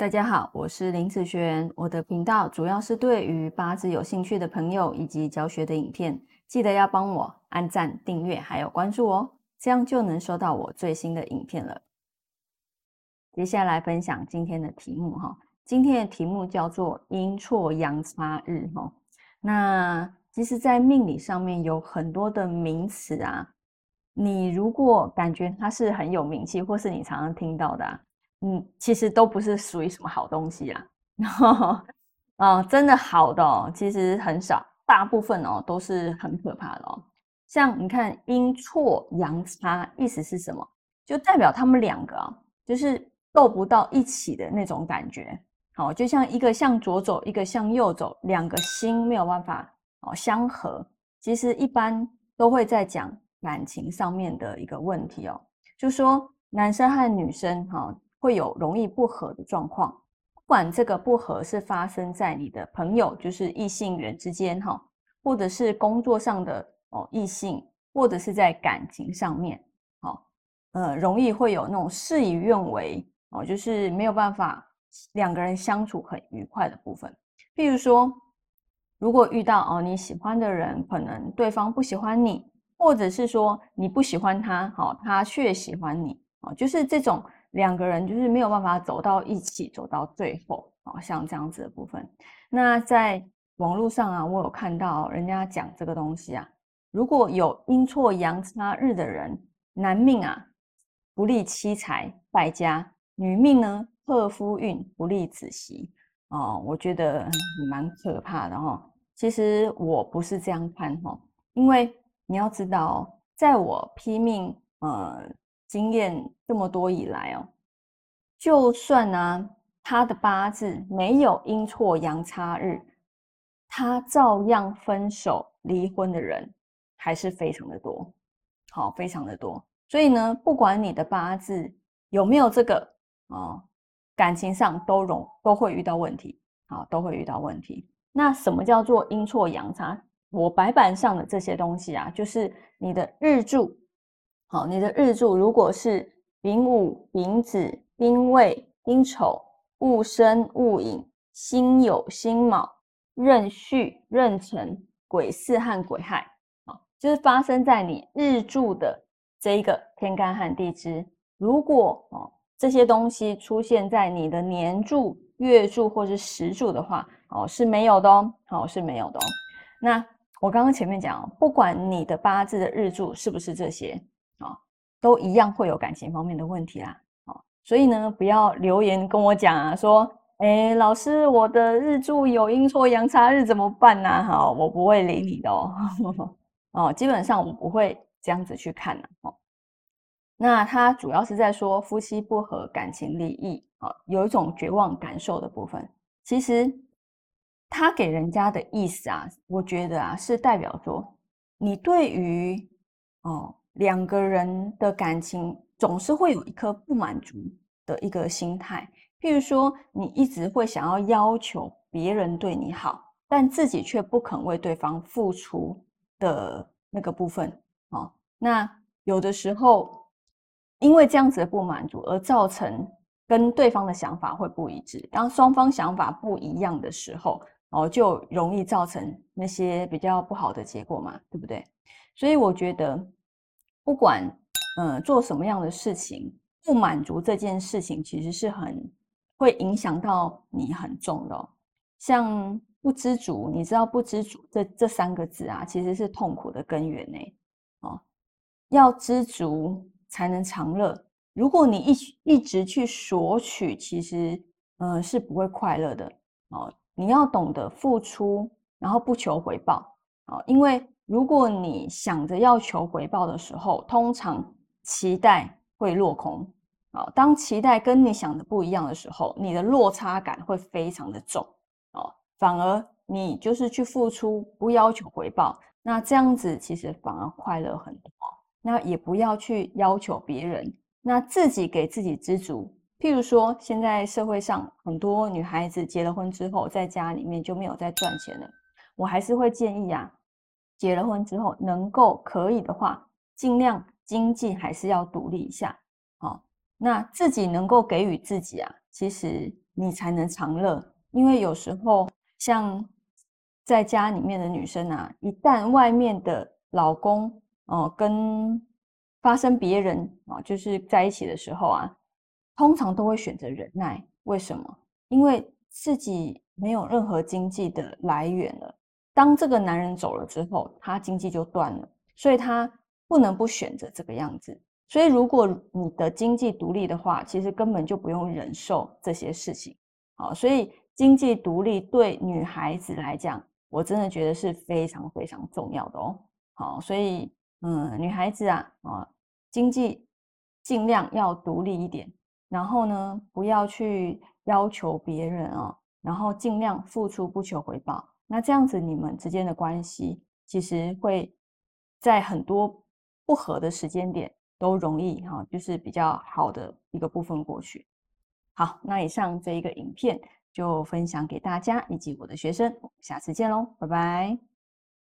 大家好，我是林子璇。我的频道主要是对于八字有兴趣的朋友以及教学的影片，记得要帮我按赞、订阅还有关注哦，这样就能收到我最新的影片了。接下来分享今天的题目哈，今天的题目叫做阴错阳差日哈。那其实，在命理上面有很多的名词啊，你如果感觉它是很有名气，或是你常常听到的。嗯，其实都不是属于什么好东西啊，然后，哦，真的好的哦，其实很少，大部分哦都是很可怕的哦。像你看阴错阳差，意思是什么？就代表他们两个啊，就是斗不到一起的那种感觉。好，就像一个向左走，一个向右走，两个心没有办法哦相合。其实一般都会在讲感情上面的一个问题哦，就说男生和女生哈。会有容易不和的状况，不管这个不和是发生在你的朋友，就是异性缘之间哈，或者是工作上的哦异性，或者是在感情上面，好，呃，容易会有那种事与愿违哦，就是没有办法两个人相处很愉快的部分。譬如说，如果遇到哦你喜欢的人，可能对方不喜欢你，或者是说你不喜欢他，好，他却喜欢你，哦，就是这种。两个人就是没有办法走到一起，走到最后啊，像这样子的部分。那在网络上啊，我有看到人家讲这个东西啊，如果有阴错阳差日的人，男命啊不利妻财败家，女命呢克夫运不利子媳哦，我觉得蛮可怕的哈。其实我不是这样看哈，因为你要知道，在我拼命呃。经验这么多以来哦，就算呢他的八字没有阴错阳差日，他照样分手离婚的人还是非常的多，好，非常的多。所以呢，不管你的八字有没有这个哦，感情上都容都会遇到问题，好，都会遇到问题。那什么叫做阴错阳差？我白板上的这些东西啊，就是你的日柱。好，你的日柱如果是丙午、丙子、丁未、丁丑、戊申、戊寅、辛酉、辛卯、壬戌、壬辰、癸巳和癸亥，啊，就是发生在你日柱的这一个天干和地支。如果哦这些东西出现在你的年柱、月柱或是时柱的话，哦是没有的哦，好是没有的哦。那我刚刚前面讲，不管你的八字的日柱是不是这些。哦都一样会有感情方面的问题啦，哦，所以呢，不要留言跟我讲啊，说，哎，老师，我的日柱有阴错阳差日怎么办呢？好，我不会理你的哦，哦，基本上我不会这样子去看的哦。那他主要是在说夫妻不和，感情离异，啊，有一种绝望感受的部分。其实他给人家的意思啊，我觉得啊，是代表说你对于哦。两个人的感情总是会有一颗不满足的一个心态，譬如说，你一直会想要要求别人对你好，但自己却不肯为对方付出的那个部分，哦，那有的时候因为这样子的不满足而造成跟对方的想法会不一致，当双方想法不一样的时候，哦，就容易造成那些比较不好的结果嘛，对不对？所以我觉得。不管嗯做什么样的事情，不满足这件事情其实是很会影响到你很重的。像不知足，你知道不知足这这三个字啊，其实是痛苦的根源呢。哦，要知足才能长乐。如果你一一直去索取，其实嗯是不会快乐的。哦，你要懂得付出，然后不求回报。哦，因为。如果你想着要求回报的时候，通常期待会落空啊。当期待跟你想的不一样的时候，你的落差感会非常的重哦。反而你就是去付出，不要求回报，那这样子其实反而快乐很多。那也不要去要求别人，那自己给自己知足。譬如说，现在社会上很多女孩子结了婚之后，在家里面就没有再赚钱了，我还是会建议啊。结了婚之后，能够可以的话，尽量经济还是要独立一下，好，那自己能够给予自己啊，其实你才能长乐。因为有时候像在家里面的女生啊，一旦外面的老公哦跟发生别人啊，就是在一起的时候啊，通常都会选择忍耐。为什么？因为自己没有任何经济的来源了。当这个男人走了之后，他经济就断了，所以他不能不选择这个样子。所以，如果你的经济独立的话，其实根本就不用忍受这些事情。好，所以经济独立对女孩子来讲，我真的觉得是非常非常重要的哦。好，所以。嗯，女孩子啊，啊，经济尽量要独立一点，然后呢，不要去要求别人啊，然后尽量付出不求回报。那这样子，你们之间的关系其实会在很多不合的时间点都容易哈，就是比较好的一个部分过去。好，那以上这一个影片就分享给大家以及我的学生，下次见喽，拜拜。